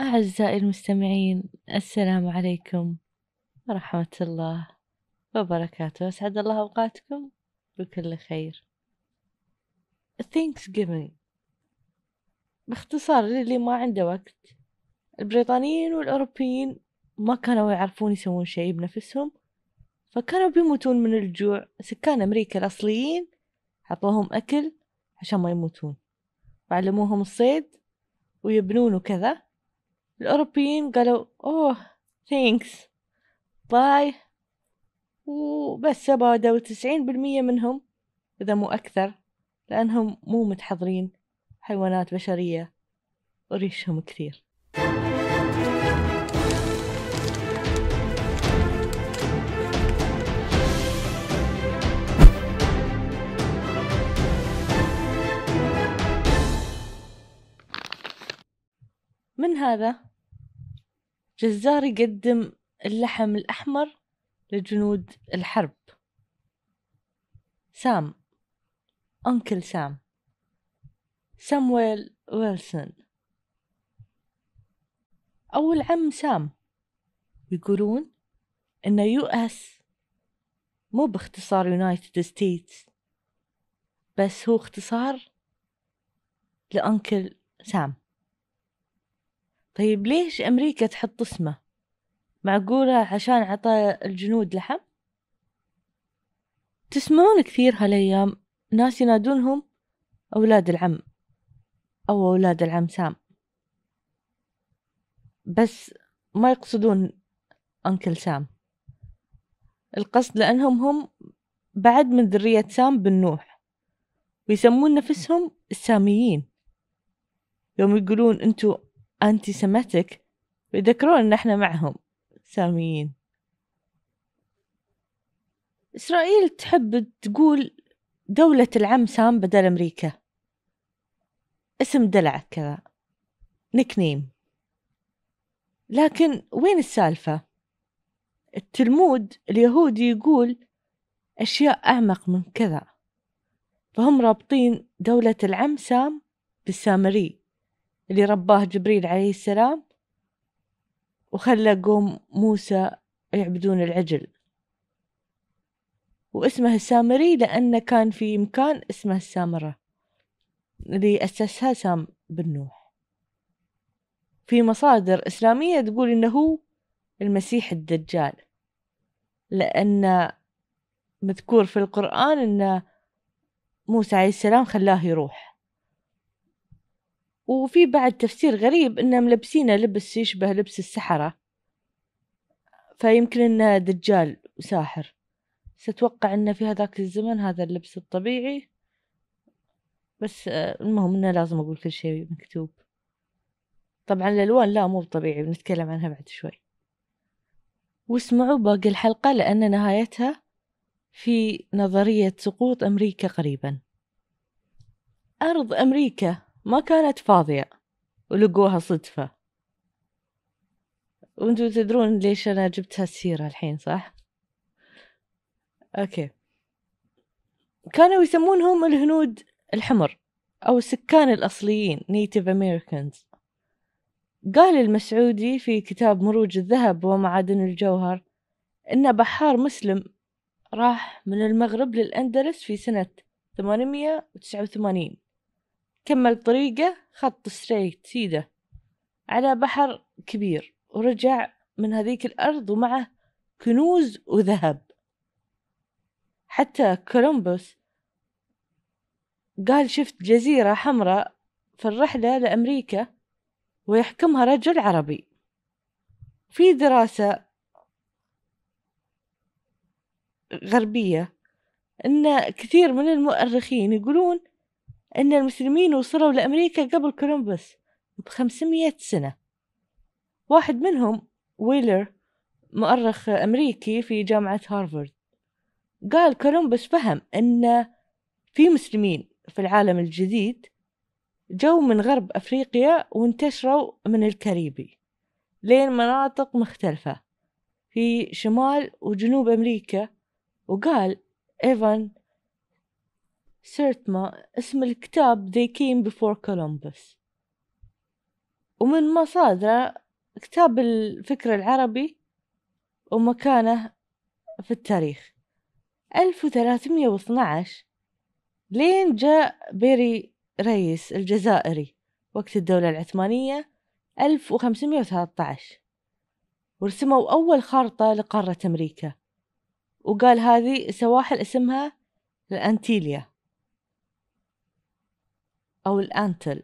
أعزائي المستمعين السلام عليكم ورحمة الله وبركاته. أسعد الله أوقاتكم بكل خير. Thanksgiving. باختصار للي ما عنده وقت البريطانيين والأوروبيين ما كانوا يعرفون يسوون شيء بنفسهم فكانوا بيموتون من الجوع. سكان أمريكا الأصليين عطوهم أكل عشان ما يموتون. وعلموهم الصيد ويبنون وكذا. الأوروبيين قالوا أوه thanks bye وبس سبعة وتسعين بالمية منهم إذا مو أكثر لأنهم مو متحضرين حيوانات بشرية وريشهم كثير. من هذا؟ جزار يقدم اللحم الأحمر لجنود الحرب. سام uncle سام. سامويل ويلسون. أو العم سام. يقولون إن US مو باختصار United States بس هو اختصار لأنكل سام. طيب ليش أمريكا تحط اسمه؟ معقولة عشان عطى الجنود لحم؟ تسمعون كثير هالأيام ناس ينادونهم أولاد العم أو أولاد العم سام. بس ما يقصدون أنكل سام. القصد لأنهم هم بعد من ذرية سام بن نوح ويسمون نفسهم الساميين. يوم يقولون انتو انتي سمتك ويذكرون إن إحنا معهم ساميين. إسرائيل تحب تقول دولة العم سام بدل أمريكا. اسم دلع كذا. نيم لكن وين السالفة؟ التلمود اليهودي يقول أشياء أعمق من كذا. فهم رابطين دولة العم سام بالسامري. اللي رباه جبريل عليه السلام وخلى قوم موسى يعبدون العجل. واسمه السامري لأنه كان في مكان اسمه السامرة اللي أسسها سام بن نوح. في مصادر إسلامية تقول إنه المسيح الدجال لأن مذكور في القرآن إن موسى عليه السلام خلاه يروح. وفي بعد تفسير غريب إنه ملبسينه لبس يشبه لبس السحرة. فيمكن إنه دجال وساحر ستوقع إنه في هذاك الزمن هذا اللبس الطبيعي. بس آه، المهم إنه لازم أقول كل شيء مكتوب. طبعا الألوان لا مو طبيعي بنتكلم عنها بعد شوي. واسمعوا باقي الحلقة لأن نهايتها في نظرية سقوط أمريكا قريبا. أرض أمريكا. ما كانت فاضية. ولقوها صدفة. وانتوا تدرون ليش أنا جبت هالسيرة الحين صح؟ okay. كانوا يسمونهم الهنود الحمر أو السكان الأصليين Native Americans. قال المسعودي في كتاب مروج الذهب ومعادن الجوهر إن بحار مسلم راح من المغرب للأندلس في سنة 889 كمل طريقه خط straight سيدة على بحر كبير ورجع من هذيك الأرض ومعه كنوز وذهب. حتى كولومبوس قال شفت جزيرة حمراء في الرحلة لأمريكا ويحكمها رجل عربي. في دراسة غربية أن كثير من المؤرخين يقولون أن المسلمين وصلوا لأمريكا قبل كولومبوس بخمسمية سنة. واحد منهم وينر مؤرخ أمريكي في جامعة هارفارد قال كولومبوس فهم أن في مسلمين في العالم الجديد جو من غرب أفريقيا وانتشروا من الكاريبي لين مناطق مختلفة في شمال وجنوب أمريكا. وقال إيفان سيرتما اسم الكتاب They Came Before Columbus. ومن مصادره كتاب الفكر العربي ومكانه في التاريخ. ألف وثلاثمية واثناعش لين جاء بيري ريس الجزائري وقت الدولة العثمانية ألف وخمسمية وثلاثة عشر. ورسموا أول خارطة لقارة أمريكا. وقال هذه سواحل اسمها الأنتيليا. أو الأنتل.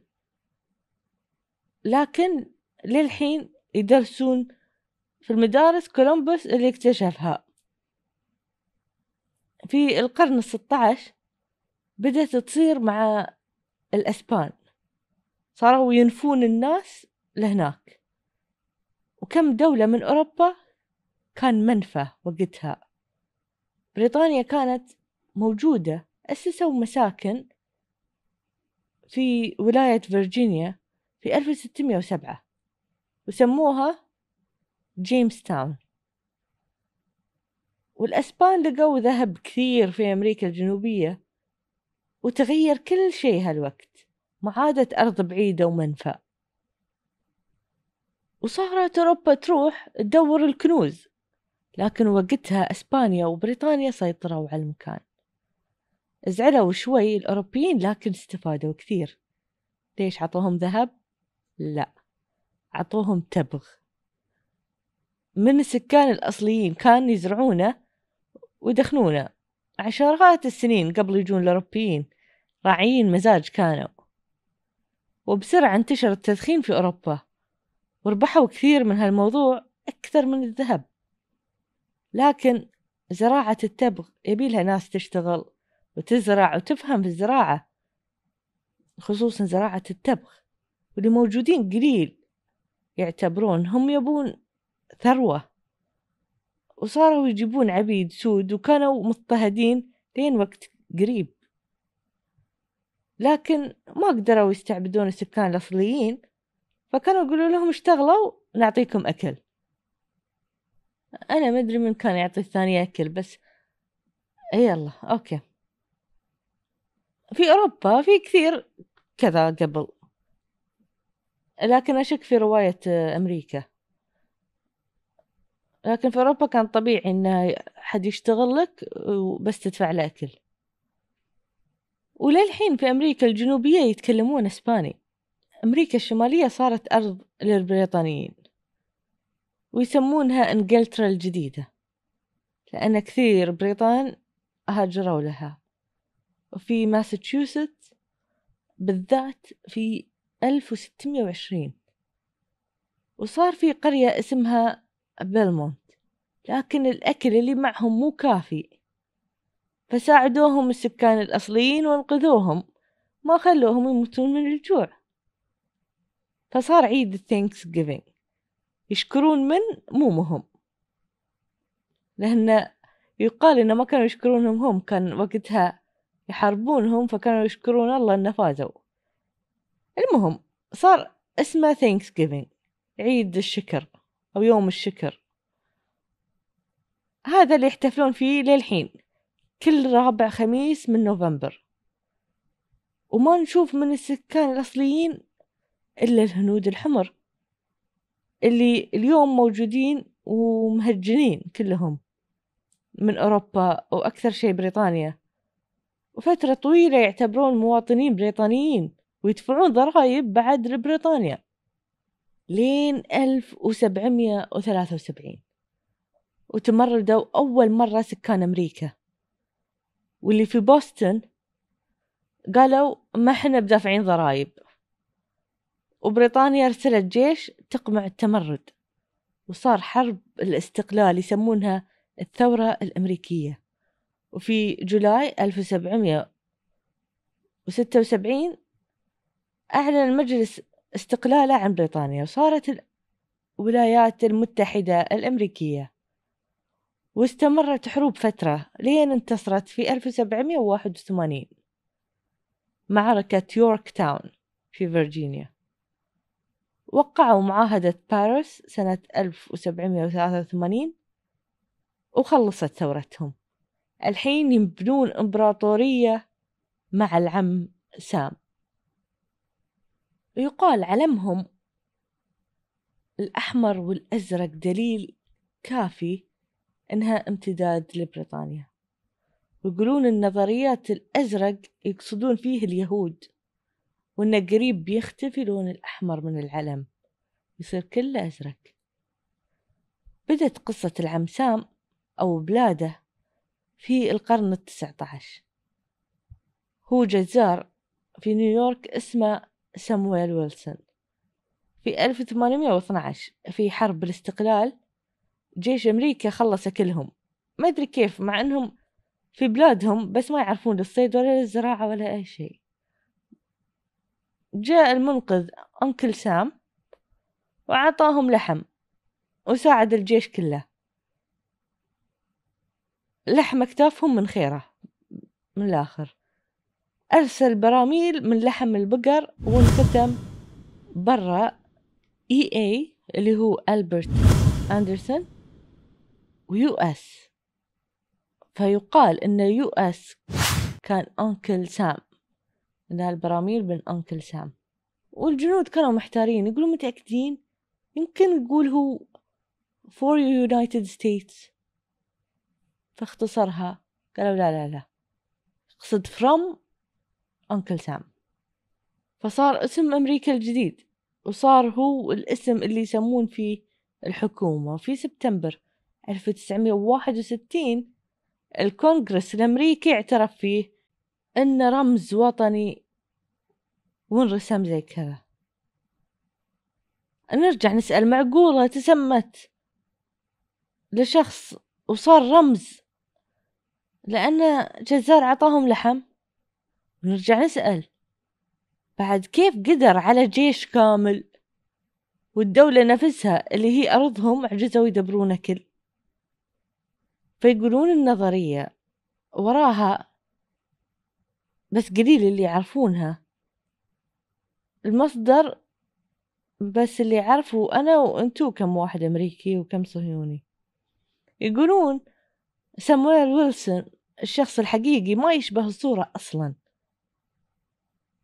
لكن للحين يدرسون في المدارس كولومبوس اللي اكتشفها. في القرن الستة عشر بدأت تصير مع الأسبان. صاروا ينفون الناس لهناك. وكم دولة من أوروبا كان منفى وقتها. بريطانيا كانت موجودة أسسوا مساكن في ولاية فرجينيا في 1607 وسموها جيمس تاون والأسبان لقوا ذهب كثير في أمريكا الجنوبية وتغير كل شيء هالوقت ما عادت أرض بعيدة ومنفى. وصارت أوروبا تروح تدور الكنوز لكن وقتها أسبانيا وبريطانيا سيطروا على المكان. زعلوا شوي الأوروبيين لكن استفادوا كثير. ليش عطوهم ذهب؟ لا عطوهم تبغ. من السكان الأصليين كانوا يزرعونه ويدخنونه. عشرات السنين قبل يجون الأوروبيين راعيين مزاج كانوا. وبسرعة انتشر التدخين في أوروبا. وربحوا كثير من هالموضوع أكثر من الذهب. لكن زراعة التبغ يبيلها ناس تشتغل. وتزرع وتفهم في الزراعة خصوصا زراعة التبغ. واللي موجودين قليل يعتبرون هم يبون ثروة. وصاروا يجيبون عبيد سود وكانوا مضطهدين لين وقت قريب. لكن ما قدروا يستعبدون السكان الأصليين فكانوا يقولوا لهم اشتغلوا نعطيكم أكل. أنا ما أدري من كان يعطي الثاني أكل بس يلا أوكي. في أوروبا في كثير كذا قبل لكن أشك في رواية أمريكا. لكن في أوروبا كان طبيعي إن حد يشتغل لك وبس تدفع له أكل. وللحين في أمريكا الجنوبية يتكلمون إسباني. أمريكا الشمالية صارت أرض للبريطانيين ويسمونها إنجلترا الجديدة لأن كثير بريطان هاجروا لها. وفي ماساتشوست بالذات في 1620 وصار في قرية اسمها بليموث لكن الأكل اللي معهم مو كافي. فساعدوهم السكان الأصليين وانقذوهم ما خلوهم يموتون من الجوع. فصار عيد ال Thanksgiving يشكرون من مو مهم. لأن يقال إن ما كانوا يشكرونهم هم كان وقتها يحاربونهم فكانوا يشكرون الله إنه فازوا. المهم صار اسمه Thanksgiving عيد الشكر أو يوم الشكر. هذا اللي يحتفلون فيه للحين كل رابع خميس من نوفمبر. وما نشوف من السكان الأصليين إلا الهنود الحمر اللي اليوم موجودين ومهجنين كلهم من أوروبا وأكثر شيء بريطانيا. وفترة طويلة يعتبرون مواطنين بريطانيين ويدفعون ضرائب بعد لبريطانيا. لين 1773 وتمردوا أول مرة سكان أمريكا. واللي في بوسطن قالوا ما إحنا بدافعين ضرائب. وبريطانيا أرسلت جيش تقمع التمرد. وصار حرب الاستقلال يسمونها الثورة الأمريكية. وفي July 1776 أعلن المجلس استقلاله عن بريطانيا. وصارت الولايات المتحدة الأمريكية واستمرت حروب فترة لين انتصرت في 1781 معركة يورك تاون في فرجينيا وقعوا معاهدة باريس سنة 1783 وخلصت ثورتهم. الحين يبنون إمبراطورية مع العم سام. يقال علمهم الأحمر والأزرق دليل كافي إنها امتداد لبريطانيا. ويقولون النظريات الأزرق يقصدون فيه اليهود وإنه قريب بيختفي لون الأحمر من العلم. يصير كله أزرق. بدت قصة العم سام أو بلاده في القرن التسعة عشر هو جزار في نيويورك اسمه سامويل ويلسون. في 1812 في حرب الاستقلال جيش أمريكا خلص كلهم. ما أدري كيف مع أنهم في بلادهم بس ما يعرفون الصيد ولا الزراعة ولا أي شيء. جاء المنقذ أنكل سام وعطاهم لحم وساعد الجيش كله. لحم أكتافهم من خيرة من الآخر. أرسل براميل من لحم البقر وانختم برا إي اي اللي هو ألبرت أندرسون و US. فيقال إن US كان Uncle Sam إن البراميل من Uncle Sam. والجنود كانوا محتارين يقولوا متأكدين؟ يمكن نقول هو for United States. فاختصرها. قالوا لا لا لا. اقصد from Uncle Sam فصار اسم أمريكا الجديد وصار هو الاسم اللي يسمون فيه الحكومة. في سبتمبر 1961 الكونغرس الأمريكي اعترف فيه إن رمز وطني وانرسم زي كذا. نرجع نسأل معقولة تسمت لشخص وصار رمز لأن جزار عطاهم لحم. نرجع نسأل. بعد كيف قدر على جيش كامل والدولة نفسها اللي هي أرضهم عجزوا يدبرون أكل فيقولون النظرية وراها بس قليل اللي يعرفونها. المصدر بس اللي يعرفوا أنا وأنتو كم واحد أمريكي وكم صهيوني. يقولون سامويل ويلسون الشخص الحقيقي ما يشبه الصورة أصلا.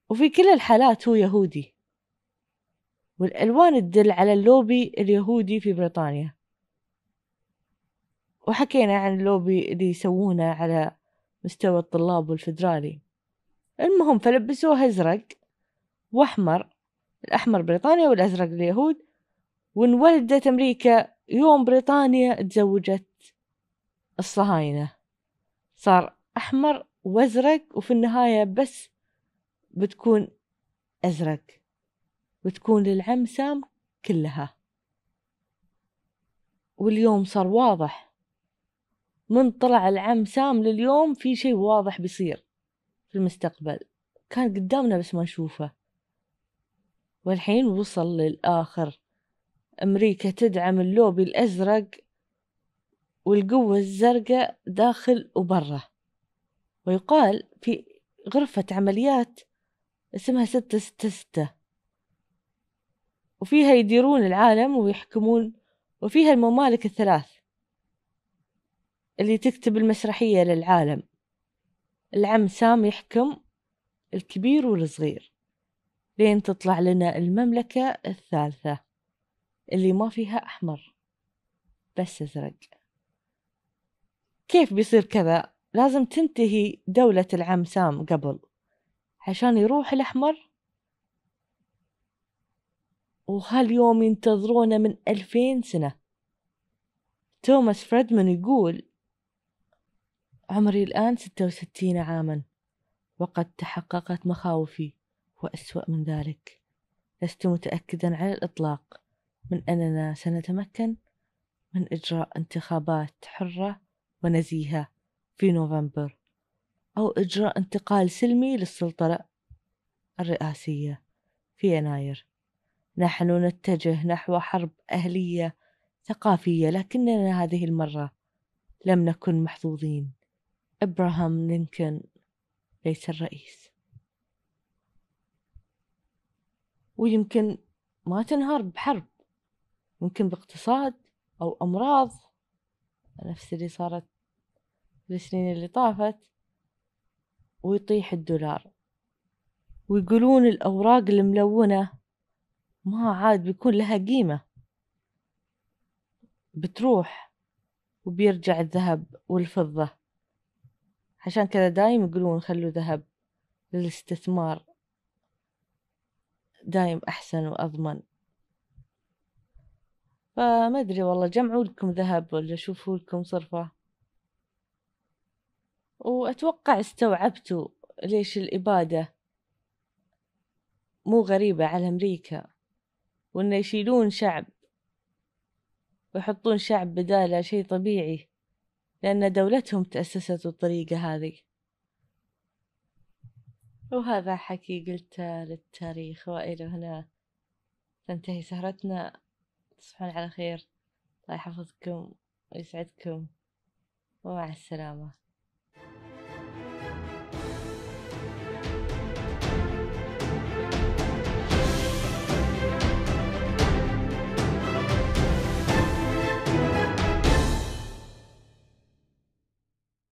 وفي كل الحالات هو يهودي. والألوان تدل على اللوبي اليهودي في بريطانيا. وحكينا عن اللوبي اللي يسوونه على مستوى الطلاب والفدرالي. المهم فلبسوه أزرق وأحمر الأحمر بريطانيا والأزرق اليهود. وانولدت أمريكا يوم بريطانيا تزوجت الصهاينة. صار أحمر وأزرق وفي النهاية بس بتكون أزرق بتكون للعم سام كلها. واليوم صار واضح. من طلع العم سام لليوم في شيء واضح بيصير في المستقبل. كان قدامنا بس ما نشوفه. والحين وصل للآخر. أمريكا تدعم اللوبي الأزرق والقوة الزرقاء داخل وبرا. ويقال في غرفة عمليات اسمها ستة ستة ستة. وفيها يديرون العالم ويحكمون وفيها الممالك الثلاث اللي تكتب المسرحية للعالم. العم سام يحكم الكبير والصغير لين تطلع لنا المملكة الثالثة اللي ما فيها أحمر بس أزرق. كيف بيصير كذا؟ لازم تنتهي دولة العم سام قبل. عشان يروح الأحمر؟ وهاليوم ينتظرونه من ألفين سنة؟ توماس فريدمان يقول عمري الآن ستة وستين عاما وقد تحققت مخاوفي وأسوأ من ذلك. لست متأكدا على الإطلاق من أننا سنتمكن من إجراء انتخابات حرة ونزيهة في نوفمبر. أو إجراء انتقال سلمي للسلطة الرئاسية في يناير. نحن نتجه نحو حرب أهلية ثقافية لكننا هذه المرة لم نكن محظوظين. إبراهام لينكولن ليس الرئيس. ويمكن ما تنهار بحرب ممكن باقتصاد أو أمراض. نفس اللي صارت السنين اللي طافت ويطيح الدولار. ويقولون الأوراق الملونة ما عاد بيكون لها قيمة. بتروح وبيرجع الذهب والفضة. عشان كذا دايم يقولون خلوا ذهب للاستثمار. دايم أحسن وأضمن. فما أدري والله جمعوا لكم ذهب ولا شوفوا لكم صرفة. وأتوقع استوعبتوا ليش الإبادة مو غريبة على أمريكا وإنه يشيلون شعب ويحطون شعب بداله شيء طبيعي لأن دولتهم تأسست بالطريقة هذه. وهذا حكي قلته للتاريخ وإلى هنا تنتهي سهرتنا. تصبحون على خير. الله يحفظكم ويسعدكم. ومع السلامة.